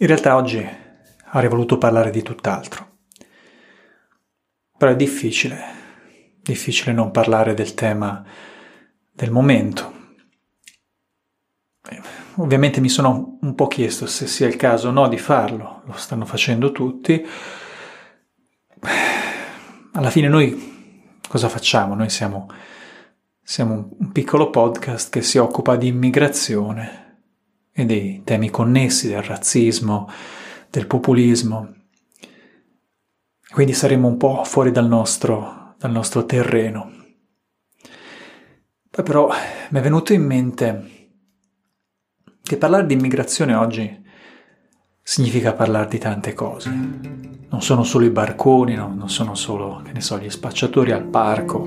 In realtà oggi avrei voluto parlare di tutt'altro, però è difficile, difficile non parlare del tema del momento. Ovviamente mi sono un po' chiesto se sia il caso o no di farlo, lo stanno facendo tutti. Alla fine noi cosa facciamo? Noi siamo, siamo un piccolo podcast che si occupa di immigrazione e dei temi connessi del razzismo, del populismo. Quindi saremo un po' fuori dal nostro, dal nostro terreno. Poi però mi è venuto in mente che parlare di immigrazione oggi significa parlare di tante cose. Non sono solo i barconi, no? non sono solo, che ne so, gli spacciatori al parco,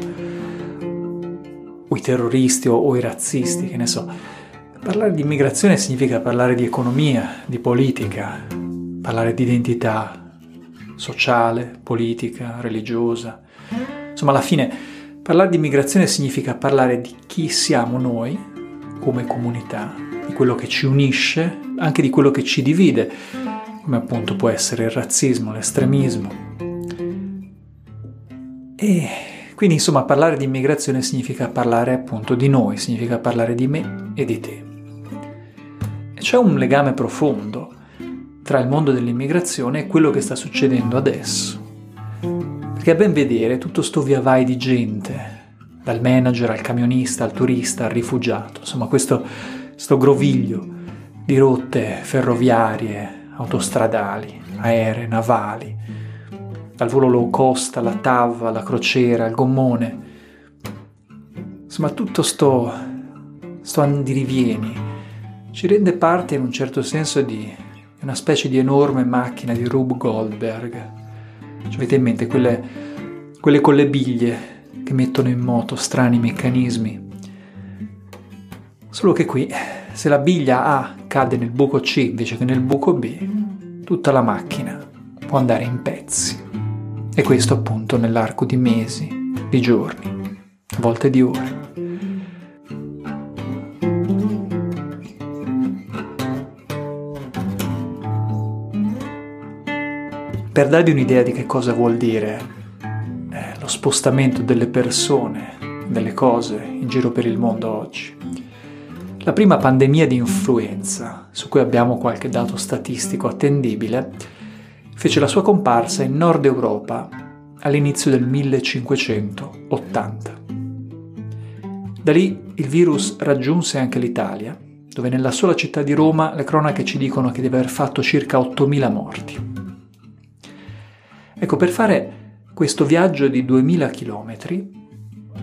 o i terroristi o, o i razzisti, che ne so Parlare di immigrazione significa parlare di economia, di politica, parlare di identità sociale, politica, religiosa. Insomma, alla fine parlare di immigrazione significa parlare di chi siamo noi come comunità, di quello che ci unisce, anche di quello che ci divide, come appunto può essere il razzismo, l'estremismo. E quindi insomma parlare di immigrazione significa parlare appunto di noi, significa parlare di me e di te. C'è un legame profondo tra il mondo dell'immigrazione e quello che sta succedendo adesso. Perché a ben vedere tutto sto via vai di gente, dal manager al camionista, al turista, al rifugiato, insomma questo sto groviglio di rotte ferroviarie, autostradali, aeree, navali, dal volo low cost alla TAV, alla crociera, al gommone. Insomma tutto sto, sto andirivieni ci rende parte in un certo senso di una specie di enorme macchina di Rube Goldberg. Ci avete in mente quelle, quelle con le biglie che mettono in moto strani meccanismi? Solo che qui, se la biglia A cade nel buco C invece che nel buco B, tutta la macchina può andare in pezzi. E questo appunto nell'arco di mesi, di giorni, a volte di ore. Per darvi un'idea di che cosa vuol dire eh, lo spostamento delle persone, delle cose in giro per il mondo oggi. La prima pandemia di influenza, su cui abbiamo qualche dato statistico attendibile, fece la sua comparsa in Nord Europa all'inizio del 1580. Da lì il virus raggiunse anche l'Italia, dove nella sola città di Roma le cronache ci dicono che deve aver fatto circa 8.000 morti. Ecco, per fare questo viaggio di 2000 km,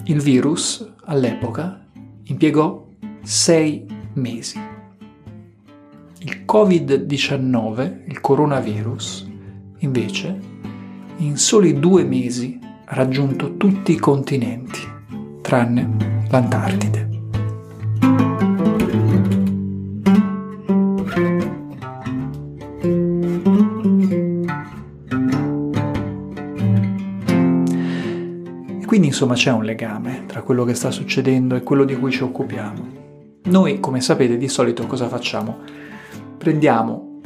il virus all'epoca impiegò sei mesi. Il Covid-19, il coronavirus, invece, in soli due mesi ha raggiunto tutti i continenti, tranne l'Antartide. Insomma c'è un legame tra quello che sta succedendo e quello di cui ci occupiamo. Noi, come sapete, di solito cosa facciamo? Prendiamo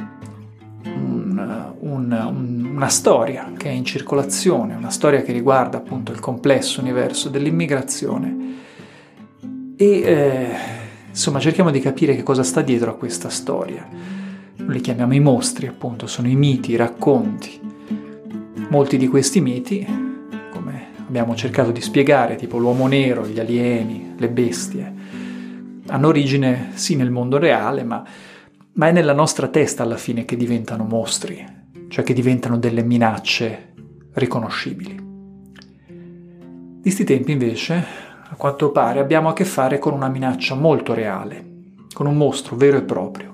un, un, una storia che è in circolazione, una storia che riguarda appunto il complesso universo dell'immigrazione e eh, insomma cerchiamo di capire che cosa sta dietro a questa storia. Li chiamiamo i mostri, appunto, sono i miti, i racconti. Molti di questi miti abbiamo cercato di spiegare, tipo l'uomo nero, gli alieni, le bestie, hanno origine sì nel mondo reale, ma, ma è nella nostra testa alla fine che diventano mostri, cioè che diventano delle minacce riconoscibili. Di questi tempi invece, a quanto pare, abbiamo a che fare con una minaccia molto reale, con un mostro vero e proprio,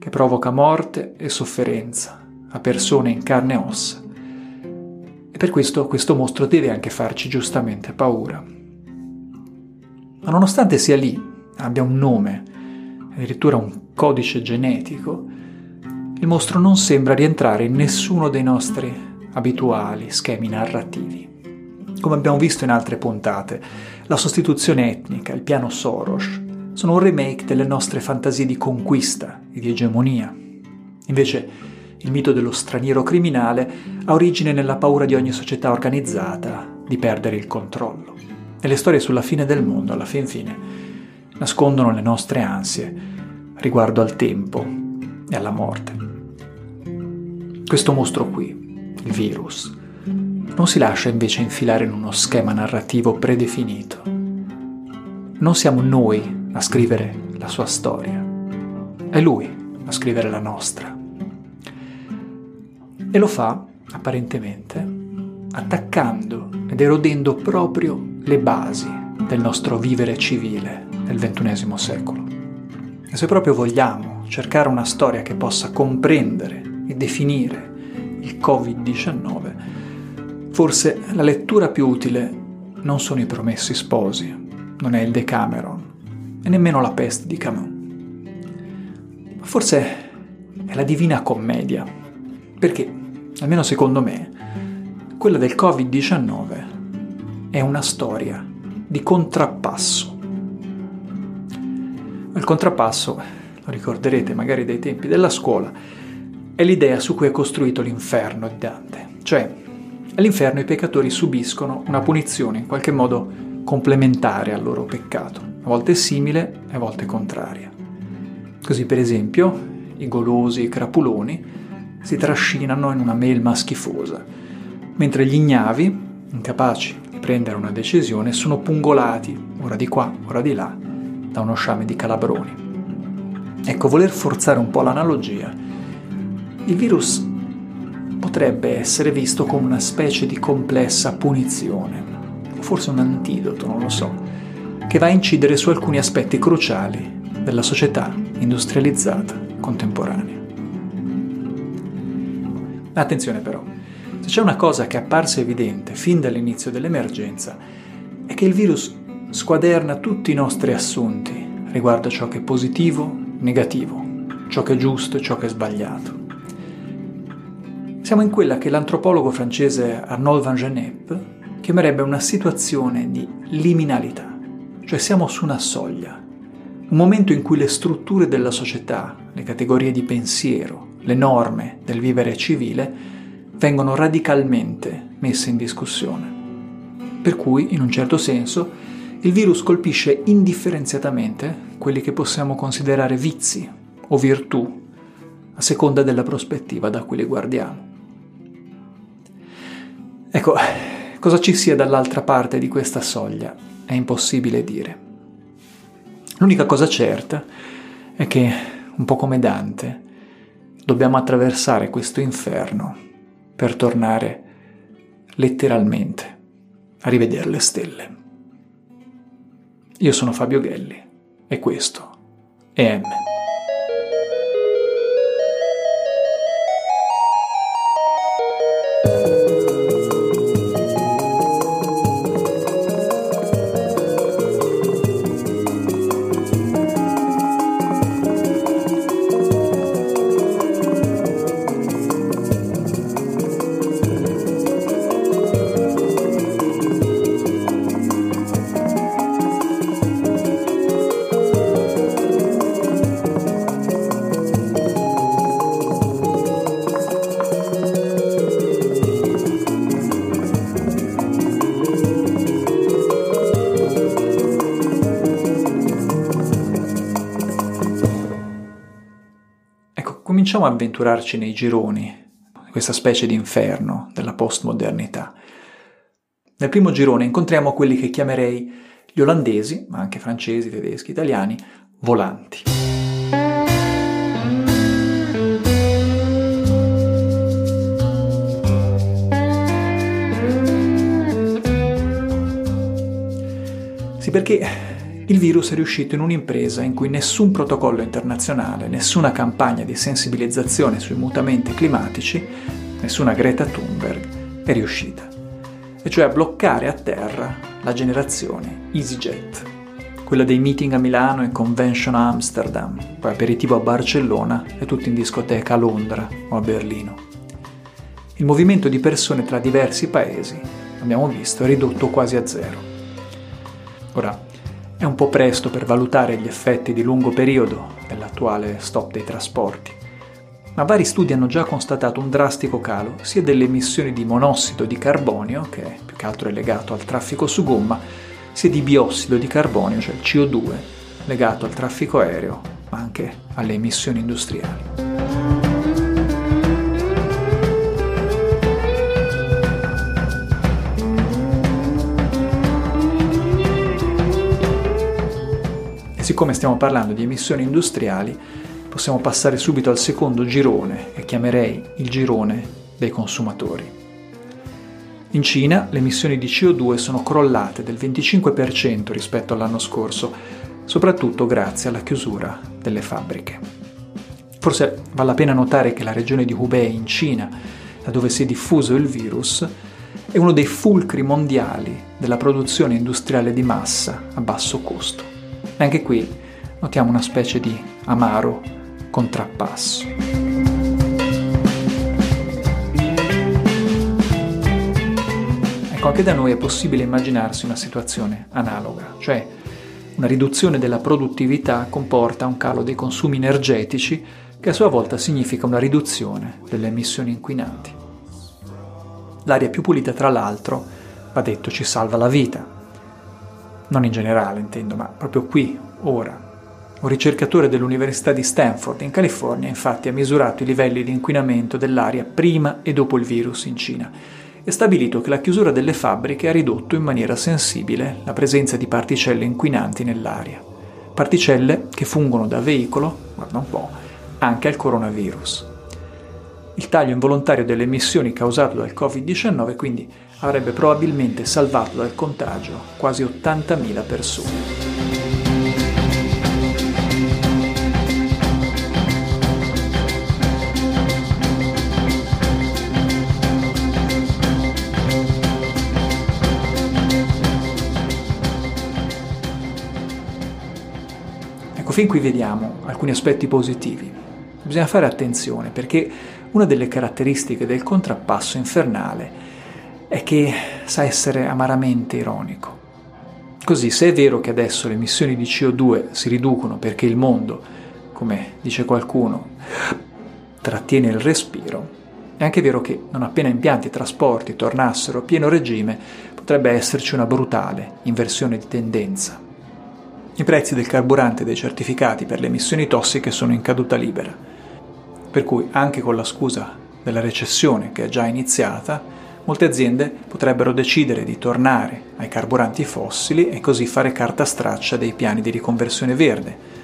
che provoca morte e sofferenza a persone in carne e ossa e per questo questo mostro deve anche farci giustamente paura. Ma nonostante sia lì, abbia un nome, addirittura un codice genetico, il mostro non sembra rientrare in nessuno dei nostri abituali schemi narrativi. Come abbiamo visto in altre puntate, la sostituzione etnica, il piano Soros, sono un remake delle nostre fantasie di conquista e di egemonia. Invece il mito dello straniero criminale ha origine nella paura di ogni società organizzata di perdere il controllo. E le storie sulla fine del mondo, alla fin fine, nascondono le nostre ansie riguardo al tempo e alla morte. Questo mostro qui, il virus, non si lascia invece infilare in uno schema narrativo predefinito. Non siamo noi a scrivere la sua storia, è lui a scrivere la nostra. E lo fa, apparentemente, attaccando ed erodendo proprio le basi del nostro vivere civile del XXI secolo. E se proprio vogliamo cercare una storia che possa comprendere e definire il Covid-19, forse la lettura più utile non sono i promessi sposi, non è il Decameron e nemmeno la peste di Camus. Ma forse è la Divina Commedia, perché, almeno secondo me, quella del Covid-19 è una storia di contrappasso. Il contrappasso, lo ricorderete magari dai tempi della scuola, è l'idea su cui è costruito l'inferno di Dante. Cioè, all'inferno i peccatori subiscono una punizione in qualche modo complementare al loro peccato, a volte simile e a volte contraria. Così, per esempio, i golosi e i crapuloni si trascinano in una melma schifosa, mentre gli ignavi, incapaci di prendere una decisione, sono pungolati, ora di qua, ora di là, da uno sciame di calabroni. Ecco, voler forzare un po' l'analogia, il virus potrebbe essere visto come una specie di complessa punizione, forse un antidoto, non lo so, che va a incidere su alcuni aspetti cruciali della società industrializzata contemporanea. Attenzione però, se c'è una cosa che è apparsa evidente fin dall'inizio dell'emergenza, è che il virus squaderna tutti i nostri assunti riguardo ciò che è positivo, negativo, ciò che è giusto e ciò che è sbagliato. Siamo in quella che l'antropologo francese Arnaud Van Gennep chiamerebbe una situazione di liminalità, cioè siamo su una soglia, un momento in cui le strutture della società, le categorie di pensiero, le norme del vivere civile vengono radicalmente messe in discussione. Per cui, in un certo senso, il virus colpisce indifferenziatamente quelli che possiamo considerare vizi o virtù, a seconda della prospettiva da cui li guardiamo. Ecco, cosa ci sia dall'altra parte di questa soglia è impossibile dire. L'unica cosa certa è che, un po' come Dante, dobbiamo attraversare questo inferno per tornare letteralmente a rivedere le stelle. Io sono Fabio Gelli e questo è M. cominciamo a avventurarci nei gironi, questa specie di inferno della postmodernità. Nel primo girone incontriamo quelli che chiamerei gli olandesi, ma anche francesi, tedeschi, italiani, volanti. Il virus è riuscito in un'impresa in cui nessun protocollo internazionale, nessuna campagna di sensibilizzazione sui mutamenti climatici, nessuna Greta Thunberg è riuscita, e cioè a bloccare a terra la generazione EasyJet, quella dei meeting a Milano e convention a Amsterdam, poi aperitivo a Barcellona e tutti in discoteca a Londra o a Berlino. Il movimento di persone tra diversi paesi, abbiamo visto, è ridotto quasi a zero. Ora, è un po' presto per valutare gli effetti di lungo periodo dell'attuale stop dei trasporti, ma vari studi hanno già constatato un drastico calo sia delle emissioni di monossido di carbonio, che più che altro è legato al traffico su gomma, sia di biossido di carbonio, cioè il CO2, legato al traffico aereo, ma anche alle emissioni industriali. Siccome stiamo parlando di emissioni industriali, possiamo passare subito al secondo girone, che chiamerei il girone dei consumatori. In Cina le emissioni di CO2 sono crollate del 25% rispetto all'anno scorso, soprattutto grazie alla chiusura delle fabbriche. Forse vale la pena notare che la regione di Hubei in Cina, da dove si è diffuso il virus, è uno dei fulcri mondiali della produzione industriale di massa a basso costo. E anche qui notiamo una specie di amaro contrappasso. Ecco, anche da noi è possibile immaginarsi una situazione analoga, cioè una riduzione della produttività comporta un calo dei consumi energetici che a sua volta significa una riduzione delle emissioni inquinanti. L'aria più pulita, tra l'altro, va detto, ci salva la vita, non in generale intendo, ma proprio qui, ora. Un ricercatore dell'Università di Stanford in California infatti ha misurato i livelli di inquinamento dell'aria prima e dopo il virus in Cina e stabilito che la chiusura delle fabbriche ha ridotto in maniera sensibile la presenza di particelle inquinanti nell'aria. Particelle che fungono da veicolo, guarda un po', anche al coronavirus. Il taglio involontario delle emissioni causato dal Covid-19 quindi avrebbe probabilmente salvato dal contagio quasi 80.000 persone. Ecco, fin qui vediamo alcuni aspetti positivi. Bisogna fare attenzione perché una delle caratteristiche del contrappasso infernale è che sa essere amaramente ironico. Così, se è vero che adesso le emissioni di CO2 si riducono perché il mondo, come dice qualcuno, trattiene il respiro, è anche vero che non appena impianti e trasporti tornassero a pieno regime, potrebbe esserci una brutale inversione di tendenza. I prezzi del carburante e dei certificati per le emissioni tossiche sono in caduta libera, per cui anche con la scusa della recessione che è già iniziata, molte aziende potrebbero decidere di tornare ai carburanti fossili e così fare carta straccia dei piani di riconversione verde.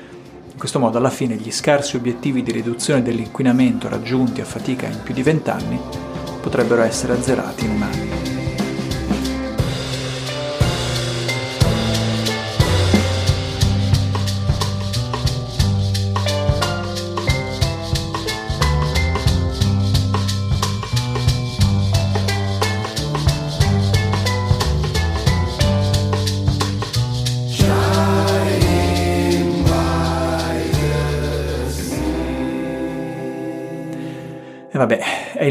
In questo modo alla fine gli scarsi obiettivi di riduzione dell'inquinamento raggiunti a fatica in più di vent'anni potrebbero essere azzerati in un anno.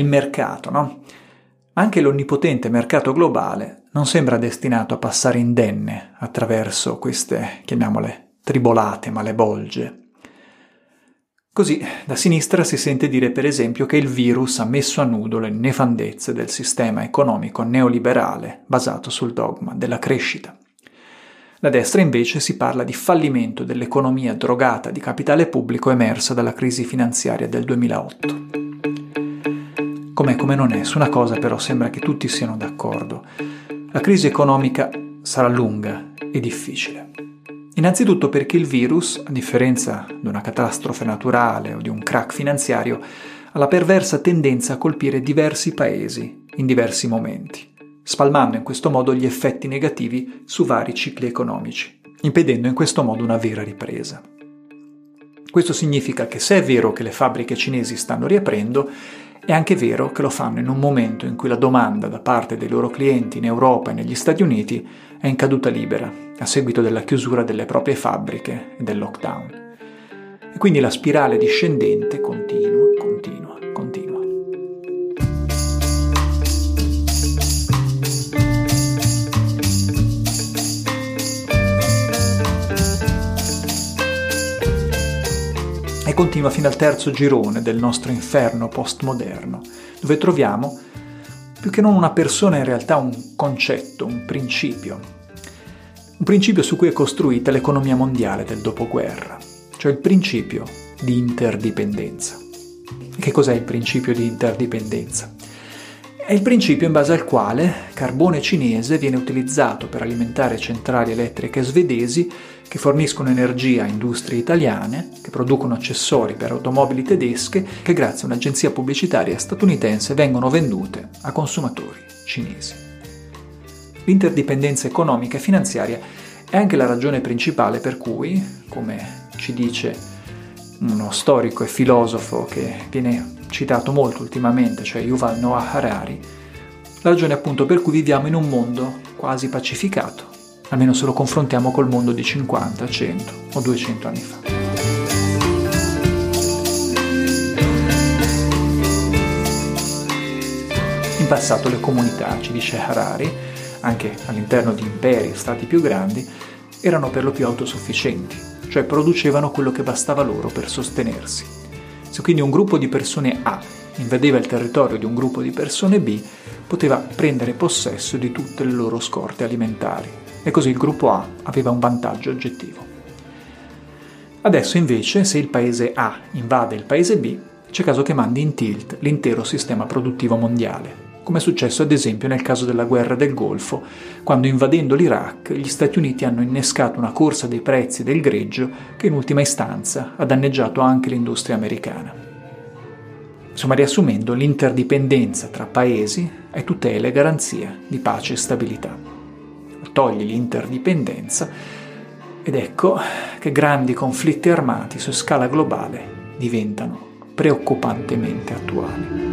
Il mercato, no? Anche l'onnipotente mercato globale non sembra destinato a passare indenne attraverso queste, chiamiamole, tribolate malebolge. Così, da sinistra si sente dire per esempio che il virus ha messo a nudo le nefandezze del sistema economico neoliberale basato sul dogma della crescita. Da destra invece si parla di fallimento dell'economia drogata di capitale pubblico emersa dalla crisi finanziaria del 2008. Com'è come non è, su una cosa però sembra che tutti siano d'accordo. La crisi economica sarà lunga e difficile. Innanzitutto perché il virus, a differenza di una catastrofe naturale o di un crack finanziario, ha la perversa tendenza a colpire diversi paesi in diversi momenti, spalmando in questo modo gli effetti negativi su vari cicli economici, impedendo in questo modo una vera ripresa. Questo significa che se è vero che le fabbriche cinesi stanno riaprendo, è anche vero che lo fanno in un momento in cui la domanda da parte dei loro clienti in Europa e negli Stati Uniti è in caduta libera, a seguito della chiusura delle proprie fabbriche e del lockdown. E quindi la spirale discendente continua, e continua fino al terzo girone del nostro inferno postmoderno, dove troviamo più che non una persona in realtà un concetto, un principio. Un principio su cui è costruita l'economia mondiale del dopoguerra, cioè il principio di interdipendenza. Che cos'è il principio di interdipendenza? È il principio in base al quale carbone cinese viene utilizzato per alimentare centrali elettriche svedesi che forniscono energia a industrie italiane, che producono accessori per automobili tedesche, che grazie a un'agenzia pubblicitaria statunitense vengono vendute a consumatori cinesi. L'interdipendenza economica e finanziaria è anche la ragione principale per cui, come ci dice uno storico e filosofo che viene citato molto ultimamente, cioè Yuval Noah Harari, la ragione appunto per cui viviamo in un mondo quasi pacificato, almeno se lo confrontiamo col mondo di 50, 100 o 200 anni fa. In passato le comunità, ci dice Harari, anche all'interno di imperi e stati più grandi, erano per lo più autosufficienti, cioè producevano quello che bastava loro per sostenersi. Se quindi un gruppo di persone A invadeva il territorio di un gruppo di persone B, poteva prendere possesso di tutte le loro scorte alimentari e così il gruppo A aveva un vantaggio oggettivo. Adesso invece, se il paese A invade il paese B, c'è caso che mandi in tilt l'intero sistema produttivo mondiale, come è successo ad esempio nel caso della guerra del Golfo, quando invadendo l'Iraq gli Stati Uniti hanno innescato una corsa dei prezzi del greggio che in ultima istanza ha danneggiato anche l'industria americana. Insomma, riassumendo, l'interdipendenza tra paesi è tutela e garanzia di pace e stabilità togli l'interdipendenza ed ecco che grandi conflitti armati su scala globale diventano preoccupantemente attuali.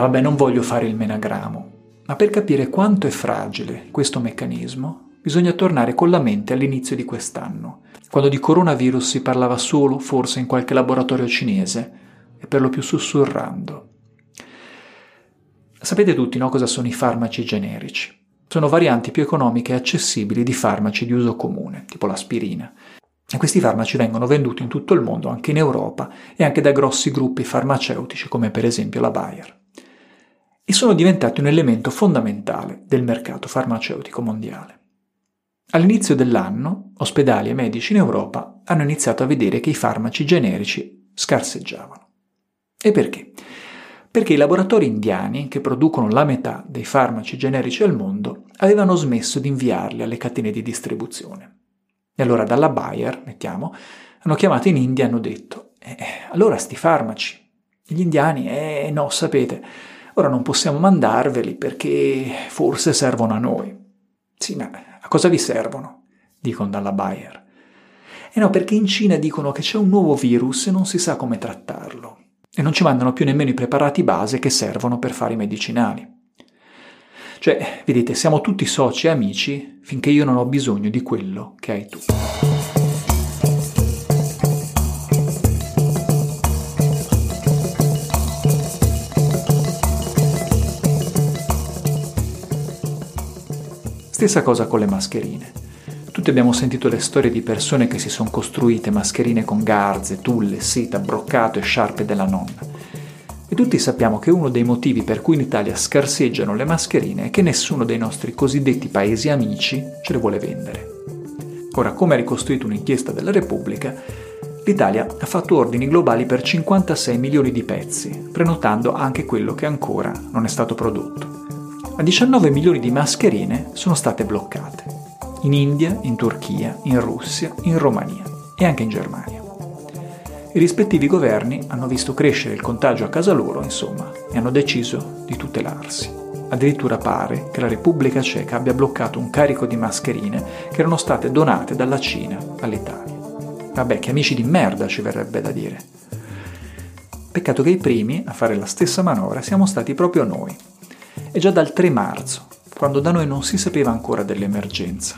Vabbè, non voglio fare il menagramo, ma per capire quanto è fragile questo meccanismo, bisogna tornare con la mente all'inizio di quest'anno, quando di coronavirus si parlava solo, forse in qualche laboratorio cinese, e per lo più sussurrando. Sapete tutti no, cosa sono i farmaci generici? Sono varianti più economiche e accessibili di farmaci di uso comune, tipo l'aspirina. E questi farmaci vengono venduti in tutto il mondo, anche in Europa, e anche da grossi gruppi farmaceutici come per esempio la Bayer e sono diventati un elemento fondamentale del mercato farmaceutico mondiale. All'inizio dell'anno, ospedali e medici in Europa hanno iniziato a vedere che i farmaci generici scarseggiavano. E perché? Perché i laboratori indiani, che producono la metà dei farmaci generici al mondo, avevano smesso di inviarli alle catene di distribuzione. E allora dalla Bayer, mettiamo, hanno chiamato in India e hanno detto, eh, allora sti farmaci. E gli indiani, eh no, sapete, Ora non possiamo mandarveli perché forse servono a noi. Sì, ma a cosa vi servono? Dicono dalla Bayer. E no, perché in Cina dicono che c'è un nuovo virus e non si sa come trattarlo. E non ci mandano più nemmeno i preparati base che servono per fare i medicinali. Cioè, vedete, siamo tutti soci e amici finché io non ho bisogno di quello che hai tu. Stessa cosa con le mascherine. Tutti abbiamo sentito le storie di persone che si sono costruite mascherine con garze, tulle, seta, broccato e sciarpe della nonna. E tutti sappiamo che uno dei motivi per cui in Italia scarseggiano le mascherine è che nessuno dei nostri cosiddetti paesi amici ce le vuole vendere. Ora, come ha ricostruito un'inchiesta della Repubblica, l'Italia ha fatto ordini globali per 56 milioni di pezzi, prenotando anche quello che ancora non è stato prodotto ma 19 milioni di mascherine sono state bloccate. In India, in Turchia, in Russia, in Romania e anche in Germania. I rispettivi governi hanno visto crescere il contagio a casa loro, insomma, e hanno deciso di tutelarsi. Addirittura pare che la Repubblica Ceca abbia bloccato un carico di mascherine che erano state donate dalla Cina all'Italia. Vabbè, che amici di merda ci verrebbe da dire. Peccato che i primi a fare la stessa manovra siamo stati proprio noi, e già dal 3 marzo, quando da noi non si sapeva ancora dell'emergenza.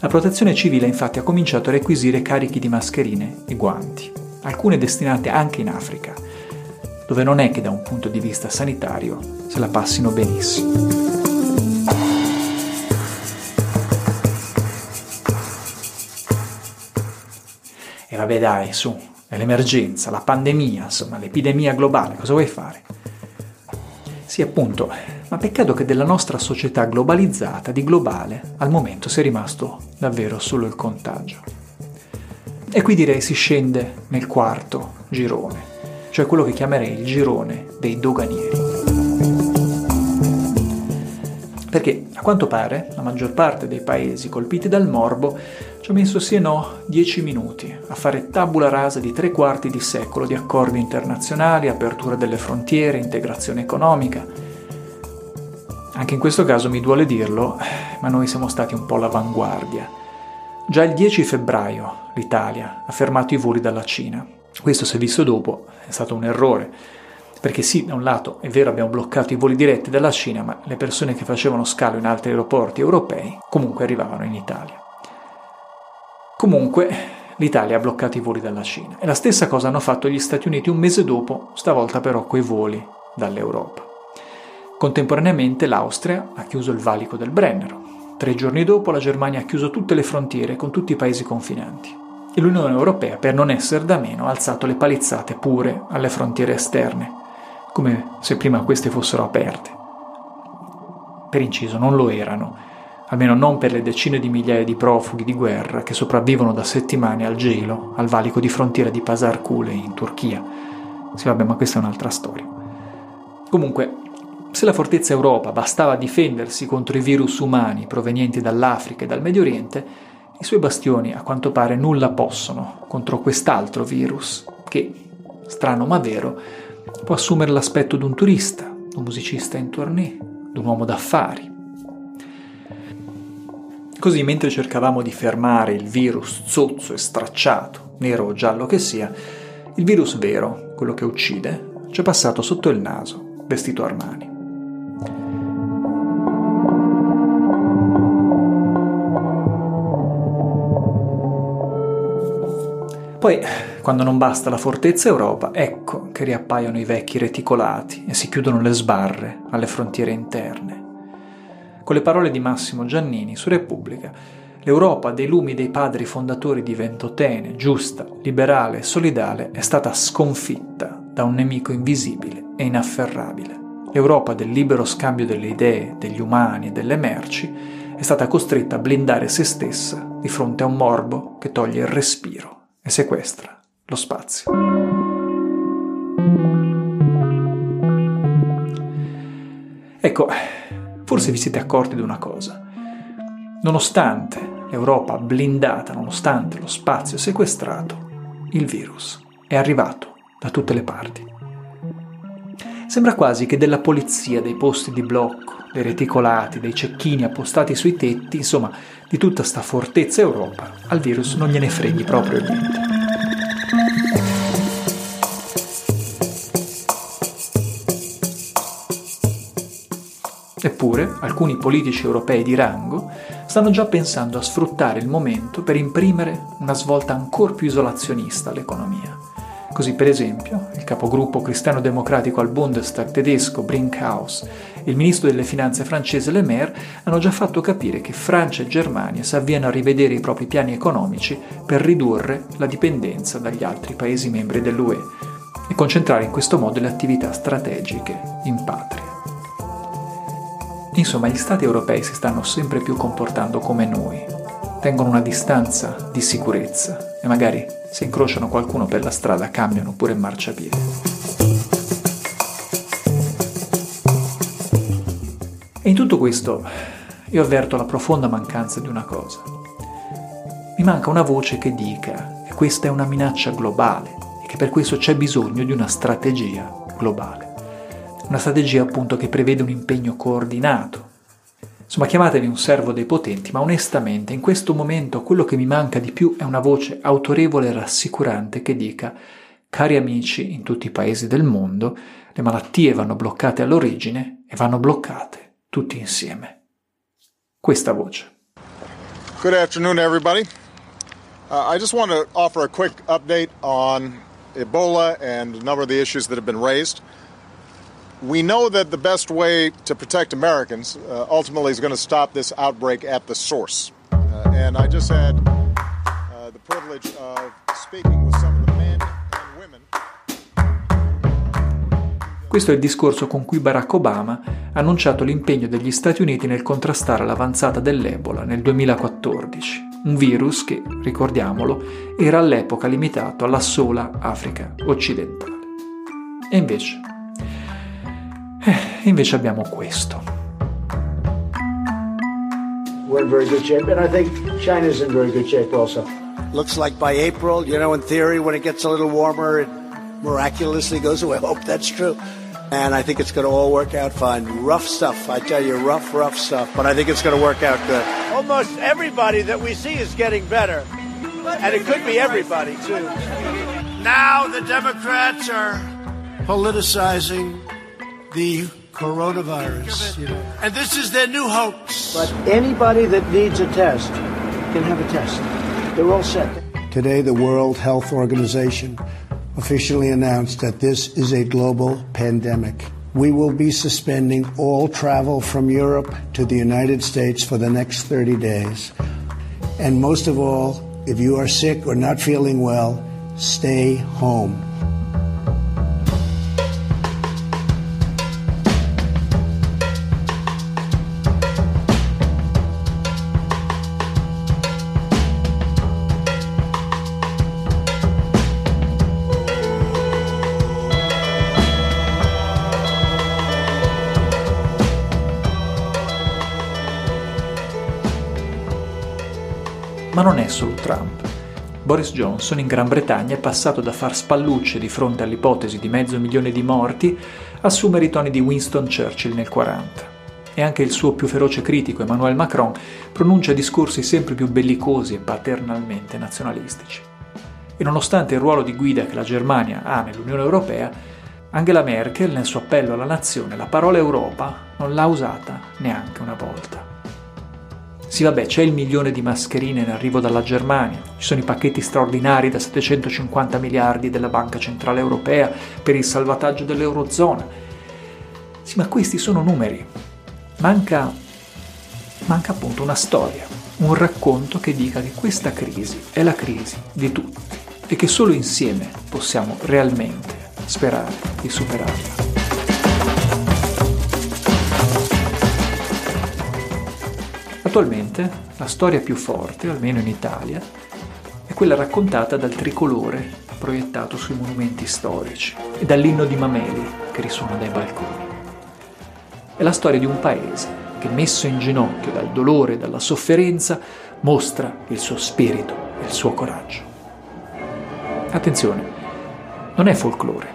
La protezione civile infatti ha cominciato a requisire carichi di mascherine e guanti, alcune destinate anche in Africa, dove non è che da un punto di vista sanitario se la passino benissimo. E vabbè dai, su, è l'emergenza, la pandemia, insomma, l'epidemia globale, cosa vuoi fare? Sì, appunto, ma peccato che della nostra società globalizzata, di globale, al momento sia rimasto davvero solo il contagio. E qui direi si scende nel quarto girone, cioè quello che chiamerei il girone dei doganieri. Perché a quanto pare la maggior parte dei paesi colpiti dal morbo ci ha messo sì e no dieci minuti a fare tabula rasa di tre quarti di secolo di accordi internazionali, apertura delle frontiere, integrazione economica. Anche in questo caso mi duole dirlo, ma noi siamo stati un po' l'avanguardia. Già il 10 febbraio l'Italia ha fermato i voli dalla Cina. Questo, se visto dopo, è stato un errore perché sì, da un lato è vero abbiamo bloccato i voli diretti dalla Cina, ma le persone che facevano scalo in altri aeroporti europei comunque arrivavano in Italia. Comunque l'Italia ha bloccato i voli dalla Cina e la stessa cosa hanno fatto gli Stati Uniti un mese dopo, stavolta però coi voli dall'Europa. Contemporaneamente l'Austria ha chiuso il valico del Brennero. Tre giorni dopo la Germania ha chiuso tutte le frontiere con tutti i paesi confinanti. E l'Unione Europea, per non essere da meno, ha alzato le palizzate pure alle frontiere esterne, come se prima queste fossero aperte. Per inciso, non lo erano, almeno non per le decine di migliaia di profughi di guerra che sopravvivono da settimane al gelo, al valico di frontiera di Pasar Kule in Turchia. Sì, vabbè, ma questa è un'altra storia. Comunque, se la fortezza Europa bastava difendersi contro i virus umani provenienti dall'Africa e dal Medio Oriente, i suoi bastioni a quanto pare nulla possono contro quest'altro virus che, strano ma vero, può assumere l'aspetto di un turista, di un musicista in tournée, di un uomo d'affari. Così, mentre cercavamo di fermare il virus zozzo e stracciato, nero o giallo che sia, il virus vero, quello che uccide, ci è passato sotto il naso, vestito Armani. Poi, quando non basta la fortezza Europa, ecco che riappaiono i vecchi reticolati e si chiudono le sbarre alle frontiere interne. Con le parole di Massimo Giannini su Repubblica, l'Europa dei lumi dei padri fondatori di Ventotene, giusta, liberale e solidale, è stata sconfitta da un nemico invisibile e inafferrabile. L'Europa del libero scambio delle idee, degli umani e delle merci è stata costretta a blindare se stessa di fronte a un morbo che toglie il respiro e sequestra lo spazio. Ecco, forse vi siete accorti di una cosa. Nonostante l'Europa blindata, nonostante lo spazio sequestrato, il virus è arrivato da tutte le parti. Sembra quasi che della polizia, dei posti di blocco, dei reticolati, dei cecchini appostati sui tetti, insomma, di tutta sta fortezza Europa, al virus non gliene freghi proprio niente. Eppure, alcuni politici europei di rango stanno già pensando a sfruttare il momento per imprimere una svolta ancora più isolazionista all'economia. Così, per esempio, il capogruppo cristiano-democratico al Bundestag tedesco Brinkhaus e il ministro delle finanze francese Le Maire hanno già fatto capire che Francia e Germania si avviano a rivedere i propri piani economici per ridurre la dipendenza dagli altri Paesi membri dell'UE e concentrare in questo modo le attività strategiche in patria. Insomma, gli Stati europei si stanno sempre più comportando come noi, tengono una distanza di sicurezza e magari se incrociano qualcuno per la strada cambiano pure marciapiede. E in tutto questo io avverto la profonda mancanza di una cosa. Mi manca una voce che dica che questa è una minaccia globale e che per questo c'è bisogno di una strategia globale. Una strategia appunto che prevede un impegno coordinato, Insomma, chiamatevi un servo dei potenti, ma onestamente in questo momento quello che mi manca di più è una voce autorevole e rassicurante che dica Cari amici in tutti i paesi del mondo, le malattie vanno bloccate all'origine e vanno bloccate tutti insieme. Questa voce. Good afternoon, everybody. Uh, I just want to offer a quick update on Ebola and a number of the issues that have been raised. We know that the best way to protect Americans uh, ultimately is going to stop this outbreak at the source. Uh, and I just had uh, the privilege of speaking with some of the men and women. Questo è il discorso con cui Barack Obama ha annunciato l'impegno degli Stati Uniti nel contrastare l'avanzata dell'Ebola nel 2014, un virus che, ricordiamolo, era all'epoca limitato alla sola Africa occidentale. E invece eh, invece abbiamo questo. We're in very good shape, and I think China's in very good shape also. Looks like by April, you know, in theory, when it gets a little warmer, it miraculously goes away. I hope that's true. And I think it's going to all work out fine. Rough stuff, I tell you, rough, rough stuff. But I think it's going to work out good. Almost everybody that we see is getting better. And it could be everybody, too. Now the Democrats are politicizing the coronavirus. You know. And this is their new hoax. But anybody that needs a test can have a test. They're all set. Today, the World Health Organization officially announced that this is a global pandemic. We will be suspending all travel from Europe to the United States for the next 30 days. And most of all, if you are sick or not feeling well, stay home. Boris Johnson in Gran Bretagna è passato da far spallucce di fronte all'ipotesi di mezzo milione di morti a assumere i toni di Winston Churchill nel 40. E anche il suo più feroce critico Emmanuel Macron pronuncia discorsi sempre più bellicosi e paternalmente nazionalistici. E nonostante il ruolo di guida che la Germania ha nell'Unione Europea, Angela Merkel nel suo appello alla nazione la parola Europa non l'ha usata neanche una volta. Sì, vabbè, c'è il milione di mascherine in arrivo dalla Germania, ci sono i pacchetti straordinari da 750 miliardi della Banca Centrale Europea per il salvataggio dell'Eurozona. Sì, ma questi sono numeri. Manca, manca appunto una storia, un racconto che dica che questa crisi è la crisi di tutti e che solo insieme possiamo realmente sperare di superarla. Attualmente la storia più forte, almeno in Italia, è quella raccontata dal tricolore proiettato sui monumenti storici e dall'inno di Mameli che risuona dai balconi. È la storia di un paese che, messo in ginocchio dal dolore e dalla sofferenza, mostra il suo spirito e il suo coraggio. Attenzione, non è folklore,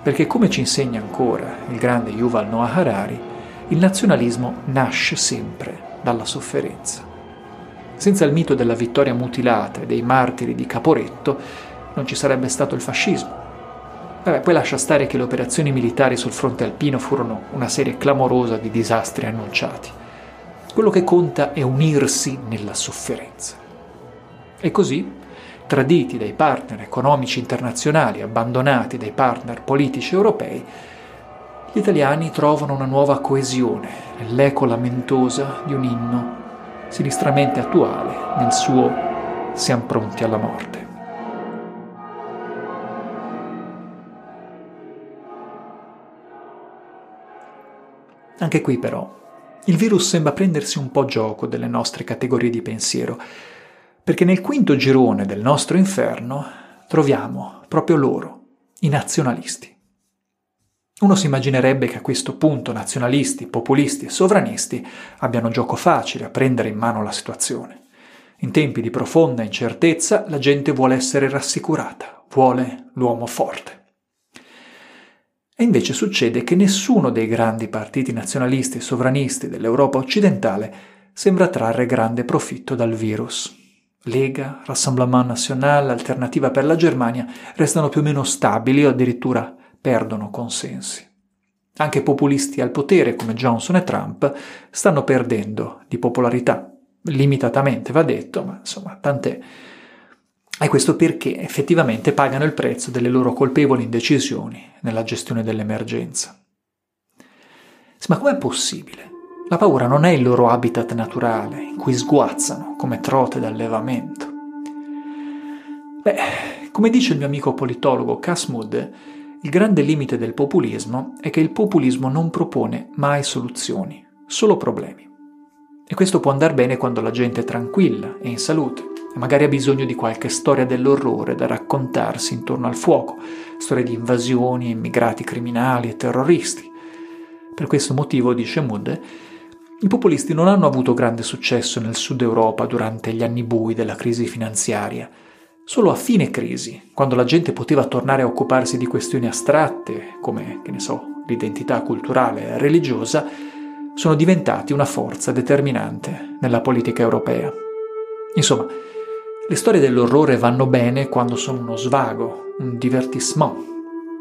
perché come ci insegna ancora il grande Yuval Noah Harari, il nazionalismo nasce sempre dalla sofferenza. Senza il mito della vittoria mutilata e dei martiri di Caporetto non ci sarebbe stato il fascismo. Vabbè, poi lascia stare che le operazioni militari sul fronte alpino furono una serie clamorosa di disastri annunciati. Quello che conta è unirsi nella sofferenza. E così, traditi dai partner economici internazionali, abbandonati dai partner politici europei, gli italiani trovano una nuova coesione nell'eco lamentosa di un inno sinistramente attuale nel suo Siamo pronti alla morte. Anche qui però il virus sembra prendersi un po' gioco delle nostre categorie di pensiero, perché nel quinto girone del nostro inferno troviamo proprio loro, i nazionalisti. Uno si immaginerebbe che a questo punto nazionalisti, populisti e sovranisti abbiano gioco facile a prendere in mano la situazione. In tempi di profonda incertezza la gente vuole essere rassicurata, vuole l'uomo forte. E invece succede che nessuno dei grandi partiti nazionalisti e sovranisti dell'Europa occidentale sembra trarre grande profitto dal virus. Lega, Rassemblement National, Alternativa per la Germania restano più o meno stabili o addirittura perdono consensi. Anche populisti al potere come Johnson e Trump stanno perdendo di popolarità. limitatamente va detto, ma insomma, tant'è. E questo perché effettivamente pagano il prezzo delle loro colpevoli indecisioni nella gestione dell'emergenza. Ma com'è possibile? La paura non è il loro habitat naturale, in cui sguazzano come trote d'allevamento. Beh, come dice il mio amico politologo Cass Mood, il grande limite del populismo è che il populismo non propone mai soluzioni, solo problemi. E questo può andare bene quando la gente è tranquilla e in salute e magari ha bisogno di qualche storia dell'orrore da raccontarsi intorno al fuoco, storie di invasioni, immigrati criminali e terroristi. Per questo motivo, dice Mood, i populisti non hanno avuto grande successo nel sud Europa durante gli anni bui della crisi finanziaria. Solo a fine crisi, quando la gente poteva tornare a occuparsi di questioni astratte, come, che ne so, l'identità culturale e religiosa, sono diventati una forza determinante nella politica europea. Insomma, le storie dell'orrore vanno bene quando sono uno svago, un divertissement,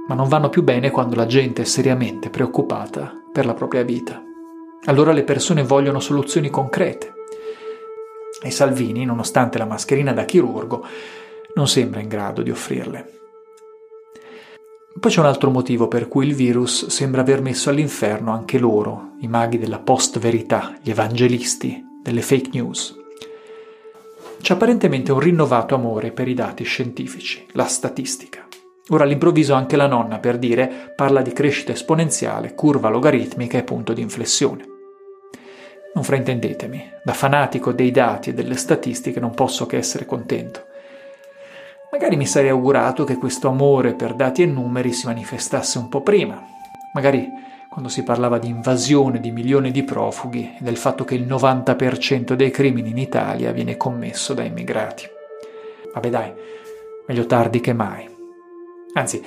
ma non vanno più bene quando la gente è seriamente preoccupata per la propria vita. Allora le persone vogliono soluzioni concrete. E Salvini, nonostante la mascherina da chirurgo, non sembra in grado di offrirle. Poi c'è un altro motivo per cui il virus sembra aver messo all'inferno anche loro, i maghi della post-verità, gli evangelisti delle fake news. C'è apparentemente un rinnovato amore per i dati scientifici, la statistica. Ora all'improvviso anche la nonna, per dire, parla di crescita esponenziale, curva logaritmica e punto di inflessione. Non fraintendetemi, da fanatico dei dati e delle statistiche non posso che essere contento. Magari mi sarei augurato che questo amore per dati e numeri si manifestasse un po' prima, magari quando si parlava di invasione di milioni di profughi e del fatto che il 90% dei crimini in Italia viene commesso da immigrati. Vabbè dai, meglio tardi che mai. Anzi,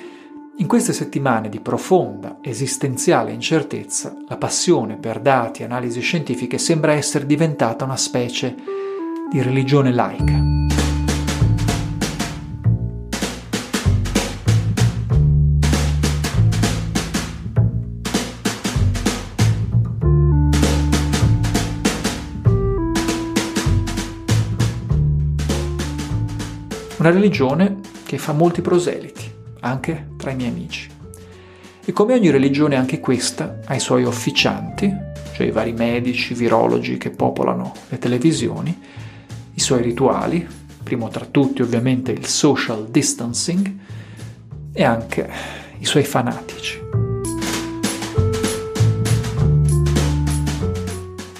in queste settimane di profonda esistenziale incertezza, la passione per dati e analisi scientifiche sembra essere diventata una specie di religione laica. Una religione che fa molti proseliti, anche tra i miei amici. E come ogni religione anche questa ha i suoi officianti, cioè i vari medici, virologi che popolano le televisioni, i suoi rituali, primo tra tutti ovviamente il social distancing, e anche i suoi fanatici.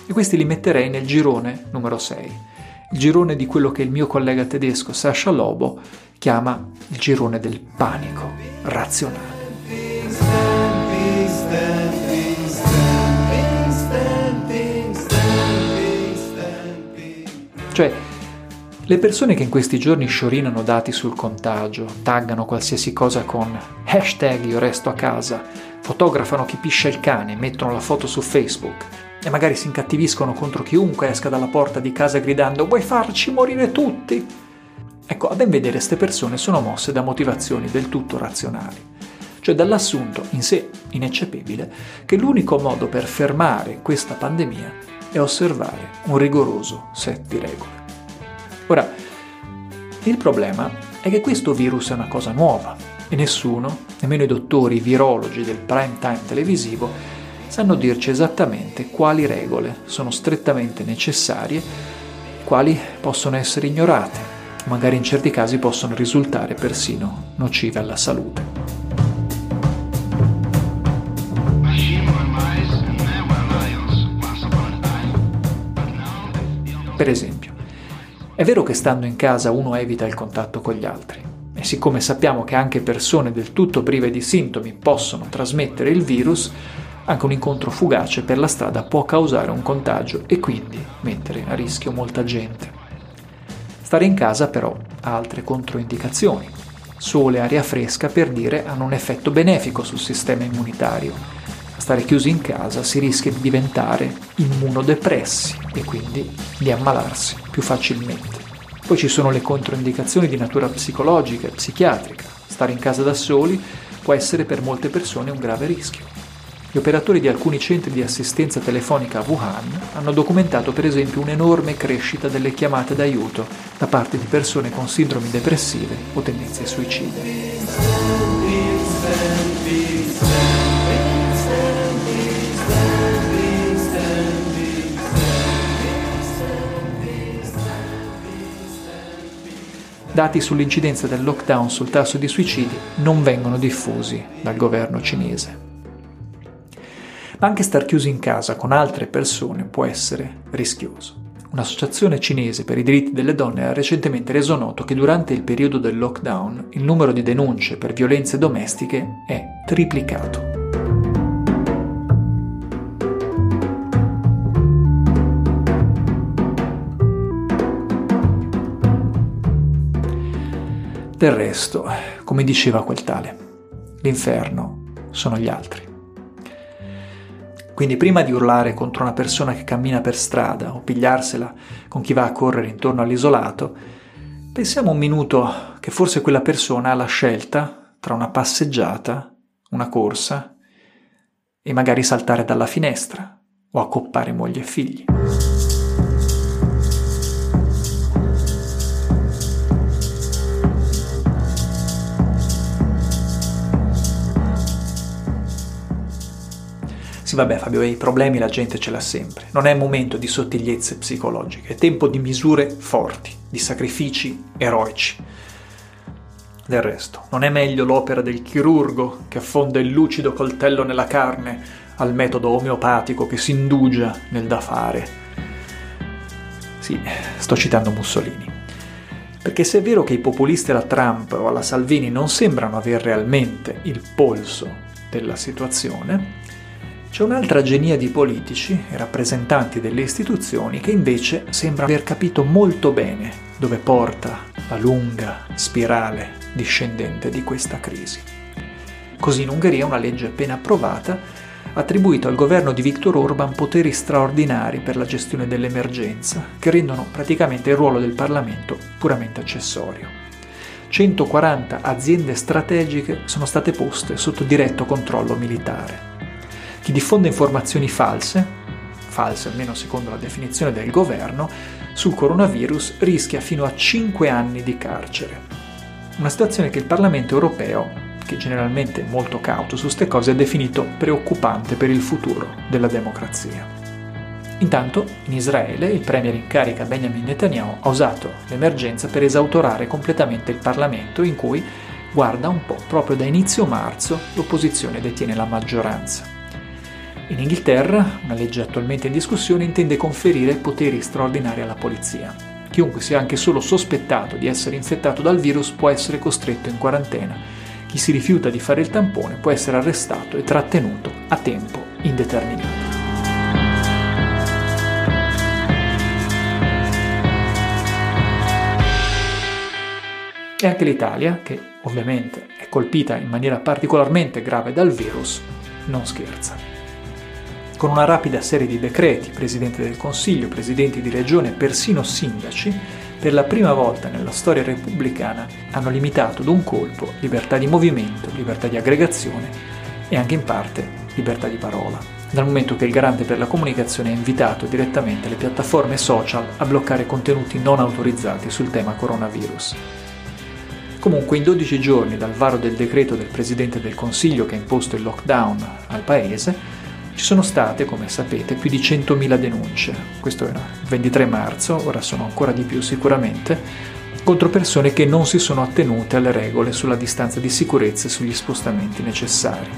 E questi li metterei nel girone numero 6 girone di quello che il mio collega tedesco Sasha Lobo chiama il girone del panico razionale. Cioè, le persone che in questi giorni sciorinano dati sul contagio, taggano qualsiasi cosa con hashtag io resto a casa, fotografano chi piscia il cane mettono la foto su Facebook, e magari si incattiviscono contro chiunque esca dalla porta di casa gridando vuoi farci morire tutti? Ecco, a ben vedere queste persone sono mosse da motivazioni del tutto razionali, cioè dall'assunto in sé ineccepibile che l'unico modo per fermare questa pandemia è osservare un rigoroso set di regole. Ora, il problema è che questo virus è una cosa nuova e nessuno, nemmeno i dottori i virologi del prime time televisivo, sanno dirci esattamente quali regole sono strettamente necessarie quali possono essere ignorate, magari in certi casi possono risultare persino nocive alla salute. Per esempio, è vero che stando in casa uno evita il contatto con gli altri, e siccome sappiamo che anche persone del tutto prive di sintomi possono trasmettere il virus, anche un incontro fugace per la strada può causare un contagio e quindi mettere a rischio molta gente. Stare in casa però ha altre controindicazioni. Sole e aria fresca, per dire, hanno un effetto benefico sul sistema immunitario. A stare chiusi in casa si rischia di diventare immunodepressi e quindi di ammalarsi più facilmente. Poi ci sono le controindicazioni di natura psicologica e psichiatrica. Stare in casa da soli può essere per molte persone un grave rischio. Gli operatori di alcuni centri di assistenza telefonica a Wuhan hanno documentato per esempio un'enorme crescita delle chiamate d'aiuto da parte di persone con sindromi depressive o tendenze suicide. dati sull'incidenza del lockdown sul tasso di suicidi non vengono diffusi dal governo cinese. Ma anche star chiusi in casa con altre persone può essere rischioso. Un'associazione cinese per i diritti delle donne ha recentemente reso noto che durante il periodo del lockdown il numero di denunce per violenze domestiche è triplicato. Del resto, come diceva quel tale, l'inferno sono gli altri. Quindi prima di urlare contro una persona che cammina per strada o pigliarsela con chi va a correre intorno all'isolato, pensiamo un minuto che forse quella persona ha la scelta tra una passeggiata, una corsa e magari saltare dalla finestra o accoppare moglie e figli. Sì, vabbè Fabio, i problemi la gente ce l'ha sempre. Non è momento di sottigliezze psicologiche, è tempo di misure forti, di sacrifici eroici. Del resto, non è meglio l'opera del chirurgo che affonda il lucido coltello nella carne al metodo omeopatico che si indugia nel da fare? Sì, sto citando Mussolini. Perché se è vero che i populisti alla Trump o alla Salvini non sembrano aver realmente il polso della situazione, c'è un'altra genia di politici e rappresentanti delle istituzioni che invece sembra aver capito molto bene dove porta la lunga spirale discendente di questa crisi. Così in Ungheria una legge appena approvata ha attribuito al governo di Viktor Orban poteri straordinari per la gestione dell'emergenza, che rendono praticamente il ruolo del Parlamento puramente accessorio. 140 aziende strategiche sono state poste sotto diretto controllo militare. Chi diffonde informazioni false, false almeno secondo la definizione del governo, sul coronavirus rischia fino a 5 anni di carcere. Una situazione che il Parlamento europeo, che generalmente è molto cauto su queste cose, ha definito preoccupante per il futuro della democrazia. Intanto, in Israele, il premier in carica Benjamin Netanyahu ha usato l'emergenza per esautorare completamente il Parlamento in cui, guarda un po', proprio da inizio marzo l'opposizione detiene la maggioranza. In Inghilterra, una legge attualmente in discussione intende conferire poteri straordinari alla polizia. Chiunque sia anche solo sospettato di essere infettato dal virus può essere costretto in quarantena. Chi si rifiuta di fare il tampone può essere arrestato e trattenuto a tempo indeterminato. E anche l'Italia, che ovviamente è colpita in maniera particolarmente grave dal virus, non scherza con una rapida serie di decreti, Presidente del Consiglio, Presidenti di Regione, persino sindaci, per la prima volta nella storia repubblicana hanno limitato d'un colpo libertà di movimento, libertà di aggregazione e anche in parte libertà di parola, dal momento che il garante per la comunicazione ha invitato direttamente le piattaforme social a bloccare contenuti non autorizzati sul tema coronavirus. Comunque, in 12 giorni dal varo del decreto del Presidente del Consiglio che ha imposto il lockdown al Paese, ci sono state, come sapete, più di 100.000 denunce, questo era il 23 marzo, ora sono ancora di più sicuramente, contro persone che non si sono attenute alle regole sulla distanza di sicurezza e sugli spostamenti necessari.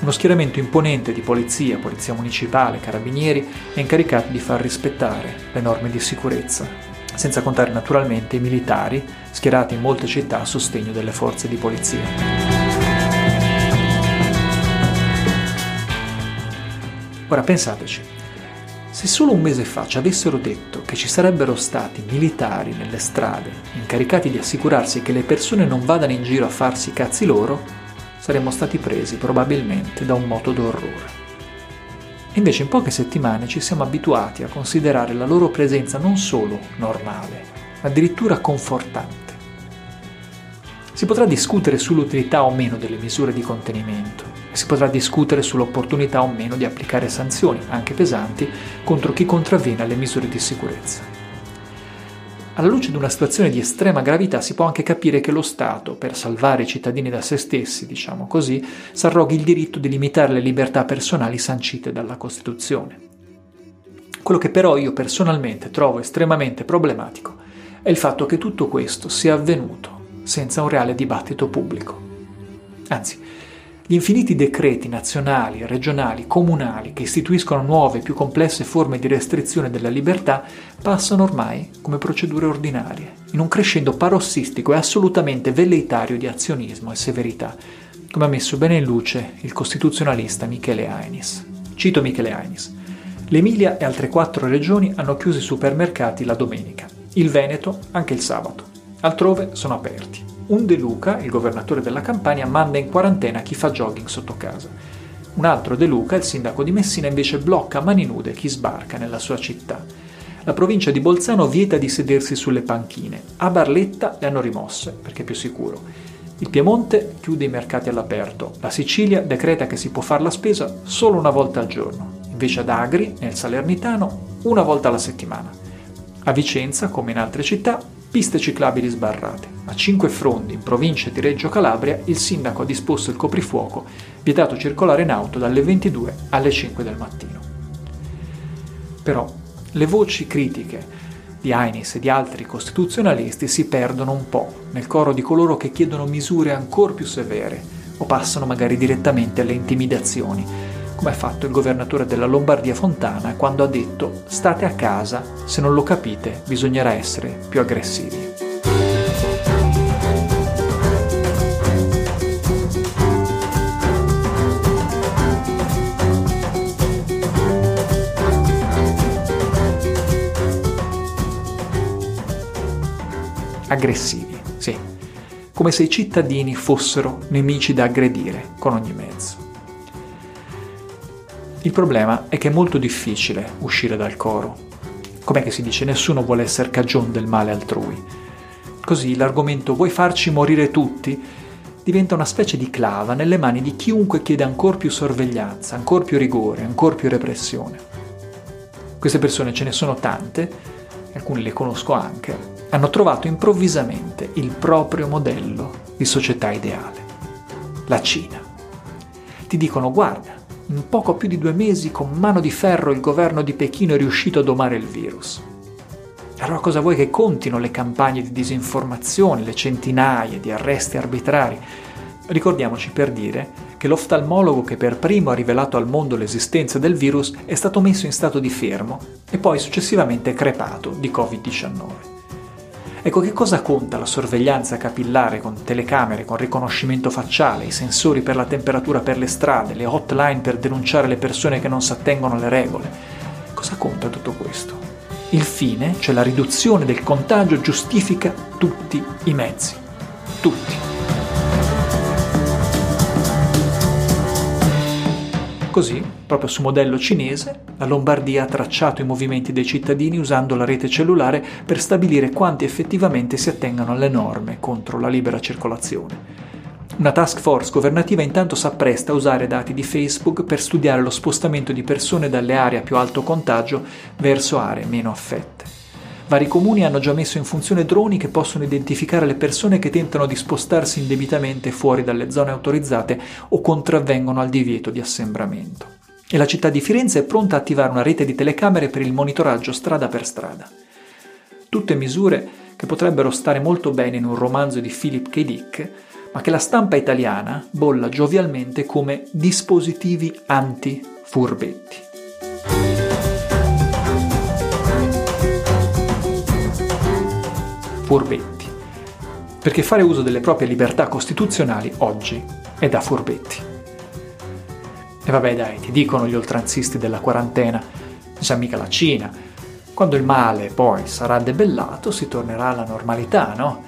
Uno schieramento imponente di polizia, polizia municipale, carabinieri è incaricato di far rispettare le norme di sicurezza, senza contare naturalmente i militari schierati in molte città a sostegno delle forze di polizia. Ora pensateci, se solo un mese fa ci avessero detto che ci sarebbero stati militari nelle strade incaricati di assicurarsi che le persone non vadano in giro a farsi i cazzi loro, saremmo stati presi probabilmente da un moto d'orrore. Invece in poche settimane ci siamo abituati a considerare la loro presenza non solo normale, ma addirittura confortante. Si potrà discutere sull'utilità o meno delle misure di contenimento si potrà discutere sull'opportunità o meno di applicare sanzioni, anche pesanti, contro chi contravviene alle misure di sicurezza. Alla luce di una situazione di estrema gravità si può anche capire che lo Stato, per salvare i cittadini da se stessi, diciamo così, s'arroghi il diritto di limitare le libertà personali sancite dalla Costituzione. Quello che però io personalmente trovo estremamente problematico è il fatto che tutto questo sia avvenuto senza un reale dibattito pubblico. Anzi, gli infiniti decreti nazionali, regionali, comunali che istituiscono nuove e più complesse forme di restrizione della libertà passano ormai come procedure ordinarie, in un crescendo parossistico e assolutamente velleitario di azionismo e severità, come ha messo bene in luce il costituzionalista Michele Ainis. Cito Michele Ainis. L'Emilia e altre quattro regioni hanno chiuso i supermercati la domenica, il Veneto anche il sabato. Altrove sono aperti. Un De Luca, il governatore della Campania, manda in quarantena chi fa jogging sotto casa. Un altro De Luca, il sindaco di Messina, invece blocca a mani nude chi sbarca nella sua città. La provincia di Bolzano vieta di sedersi sulle panchine. A Barletta le hanno rimosse, perché è più sicuro. Il Piemonte chiude i mercati all'aperto. La Sicilia decreta che si può fare la spesa solo una volta al giorno. Invece ad Agri, nel Salernitano, una volta alla settimana. A Vicenza, come in altre città, Piste ciclabili sbarrate. A Cinque Frondi, in provincia di Reggio Calabria, il sindaco ha disposto il coprifuoco, vietato circolare in auto dalle 22 alle 5 del mattino. Però le voci critiche di Ainis e di altri costituzionalisti si perdono un po' nel coro di coloro che chiedono misure ancora più severe o passano magari direttamente alle intimidazioni come ha fatto il governatore della Lombardia Fontana quando ha detto state a casa, se non lo capite bisognerà essere più aggressivi. Aggressivi, sì, come se i cittadini fossero nemici da aggredire con ogni mezzo. Il problema è che è molto difficile uscire dal coro. Com'è che si dice? Nessuno vuole essere cagion del male altrui. Così l'argomento vuoi farci morire tutti diventa una specie di clava nelle mani di chiunque chiede ancora più sorveglianza, ancora più rigore, ancora più repressione. Queste persone ce ne sono tante, alcune le conosco anche, hanno trovato improvvisamente il proprio modello di società ideale, la Cina. Ti dicono guarda, in poco più di due mesi con mano di ferro il governo di Pechino è riuscito a domare il virus. Allora cosa vuoi che contino le campagne di disinformazione, le centinaia di arresti arbitrari? Ricordiamoci per dire che l'oftalmologo che per primo ha rivelato al mondo l'esistenza del virus è stato messo in stato di fermo e poi successivamente crepato di Covid-19. Ecco che cosa conta la sorveglianza capillare con telecamere, con riconoscimento facciale, i sensori per la temperatura per le strade, le hotline per denunciare le persone che non si attengono alle regole. Cosa conta tutto questo? Il fine, cioè la riduzione del contagio, giustifica tutti i mezzi. Tutti. Così, proprio su modello cinese, la Lombardia ha tracciato i movimenti dei cittadini usando la rete cellulare per stabilire quanti effettivamente si attengano alle norme contro la libera circolazione. Una task force governativa intanto si appresta a usare dati di Facebook per studiare lo spostamento di persone dalle aree a più alto contagio verso aree meno affette. Vari comuni hanno già messo in funzione droni che possono identificare le persone che tentano di spostarsi indebitamente fuori dalle zone autorizzate o contravvengono al divieto di assembramento. E la città di Firenze è pronta a attivare una rete di telecamere per il monitoraggio strada per strada. Tutte misure che potrebbero stare molto bene in un romanzo di Philip K. Dick, ma che la stampa italiana bolla giovialmente come dispositivi anti-furbetti. furbetti. Perché fare uso delle proprie libertà costituzionali oggi è da furbetti. E vabbè dai, ti dicono gli oltranzisti della quarantena, non sa mica la Cina. Quando il male poi sarà debellato si tornerà alla normalità, no?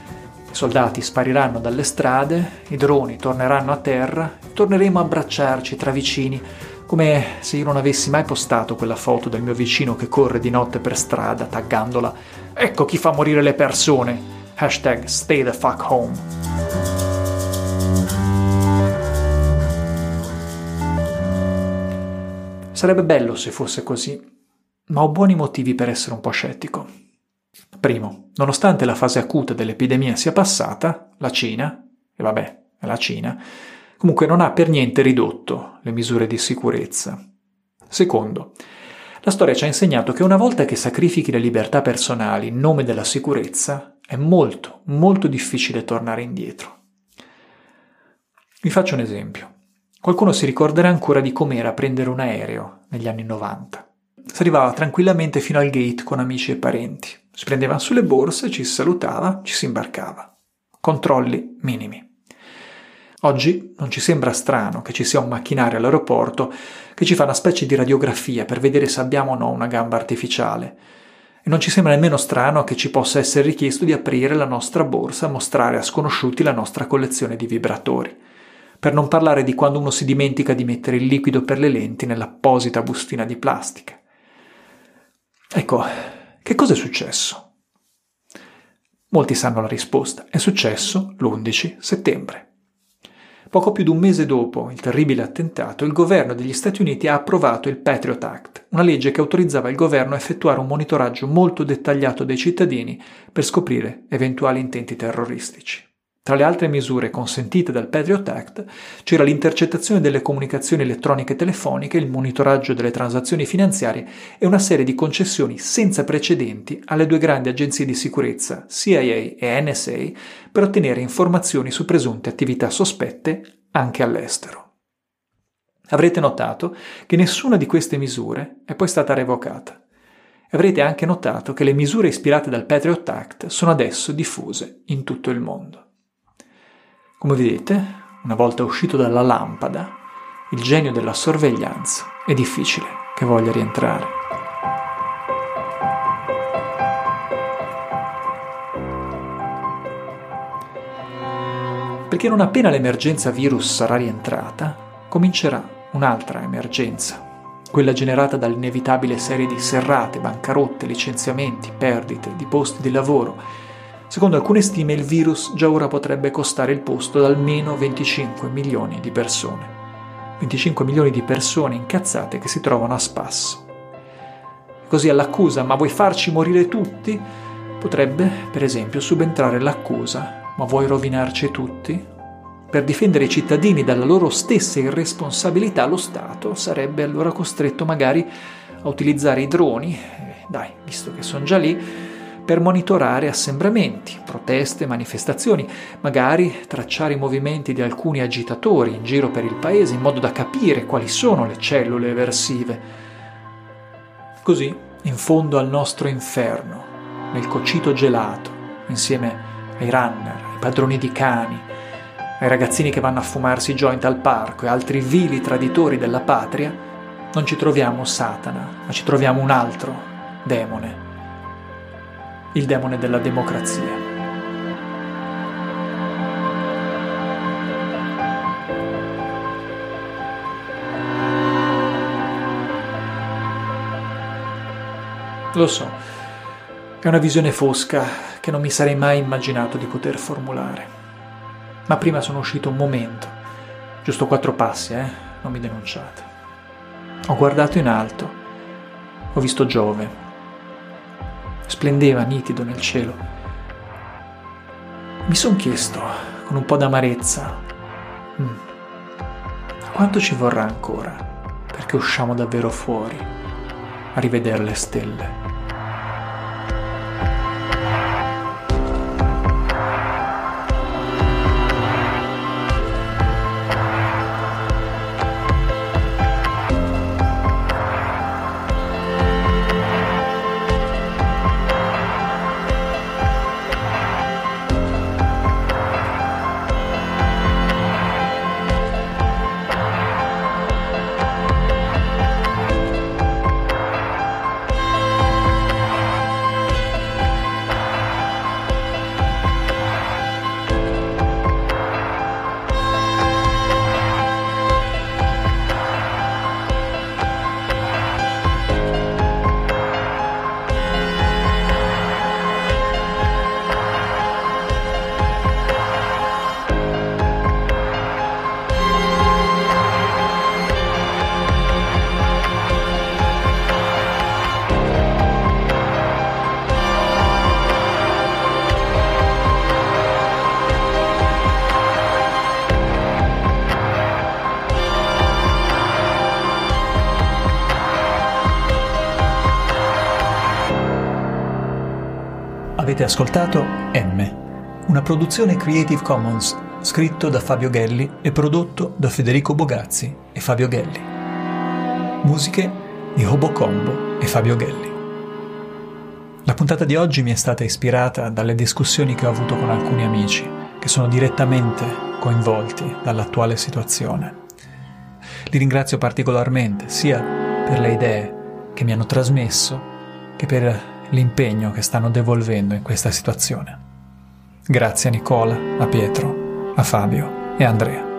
I soldati spariranno dalle strade, i droni torneranno a terra, torneremo a abbracciarci tra vicini, come se io non avessi mai postato quella foto del mio vicino che corre di notte per strada taggandola Ecco chi fa morire le persone. Hashtag stay the fuck home. Sarebbe bello se fosse così, ma ho buoni motivi per essere un po' scettico. Primo, nonostante la fase acuta dell'epidemia sia passata, la Cina, e vabbè, è la Cina, comunque non ha per niente ridotto le misure di sicurezza. Secondo, la storia ci ha insegnato che una volta che sacrifichi le libertà personali in nome della sicurezza, è molto, molto difficile tornare indietro. Vi faccio un esempio. Qualcuno si ricorderà ancora di com'era prendere un aereo negli anni 90. Si arrivava tranquillamente fino al gate con amici e parenti. Si prendeva sulle borse, ci si salutava, ci si imbarcava. Controlli minimi. Oggi non ci sembra strano che ci sia un macchinario all'aeroporto che ci fa una specie di radiografia per vedere se abbiamo o no una gamba artificiale. E non ci sembra nemmeno strano che ci possa essere richiesto di aprire la nostra borsa e mostrare a sconosciuti la nostra collezione di vibratori per non parlare di quando uno si dimentica di mettere il liquido per le lenti nell'apposita bustina di plastica. Ecco, che cosa è successo? Molti sanno la risposta. È successo l'11 settembre. Poco più di un mese dopo il terribile attentato, il governo degli Stati Uniti ha approvato il Patriot Act, una legge che autorizzava il governo a effettuare un monitoraggio molto dettagliato dei cittadini per scoprire eventuali intenti terroristici. Tra le altre misure consentite dal Patriot Act c'era l'intercettazione delle comunicazioni elettroniche e telefoniche, il monitoraggio delle transazioni finanziarie e una serie di concessioni senza precedenti alle due grandi agenzie di sicurezza, CIA e NSA, per ottenere informazioni su presunte attività sospette anche all'estero. Avrete notato che nessuna di queste misure è poi stata revocata. Avrete anche notato che le misure ispirate dal Patriot Act sono adesso diffuse in tutto il mondo. Come vedete, una volta uscito dalla lampada, il genio della sorveglianza è difficile che voglia rientrare. Perché non appena l'emergenza virus sarà rientrata, comincerà un'altra emergenza, quella generata dall'inevitabile serie di serrate, bancarotte, licenziamenti, perdite di posti di lavoro Secondo alcune stime il virus già ora potrebbe costare il posto ad almeno 25 milioni di persone. 25 milioni di persone incazzate che si trovano a spasso. Così all'accusa ma vuoi farci morire tutti? Potrebbe, per esempio, subentrare l'accusa ma vuoi rovinarci tutti? Per difendere i cittadini dalla loro stessa irresponsabilità lo Stato sarebbe allora costretto magari a utilizzare i droni, eh, dai, visto che sono già lì, per monitorare assembramenti, proteste, manifestazioni, magari tracciare i movimenti di alcuni agitatori in giro per il paese in modo da capire quali sono le cellule eversive. Così, in fondo al nostro inferno, nel cocito gelato, insieme ai runner, ai padroni di cani, ai ragazzini che vanno a fumarsi joint al parco e altri vili traditori della patria, non ci troviamo Satana, ma ci troviamo un altro demone il demone della democrazia. Lo so, è una visione fosca che non mi sarei mai immaginato di poter formulare. Ma prima sono uscito un momento, giusto quattro passi, eh? Non mi denunciate. Ho guardato in alto, ho visto Giove, splendeva nitido nel cielo. Mi son chiesto, con un po' d'amarezza, mm, quanto ci vorrà ancora perché usciamo davvero fuori a rivedere le stelle? Ascoltato M, una produzione Creative Commons scritto da Fabio Gelli e prodotto da Federico Bogazzi e Fabio Gelli. Musiche di Hobocombo e Fabio Gelli. La puntata di oggi mi è stata ispirata dalle discussioni che ho avuto con alcuni amici che sono direttamente coinvolti dall'attuale situazione. Li ringrazio particolarmente sia per le idee che mi hanno trasmesso che per l'impegno che stanno devolvendo in questa situazione. Grazie a Nicola, a Pietro, a Fabio e a Andrea.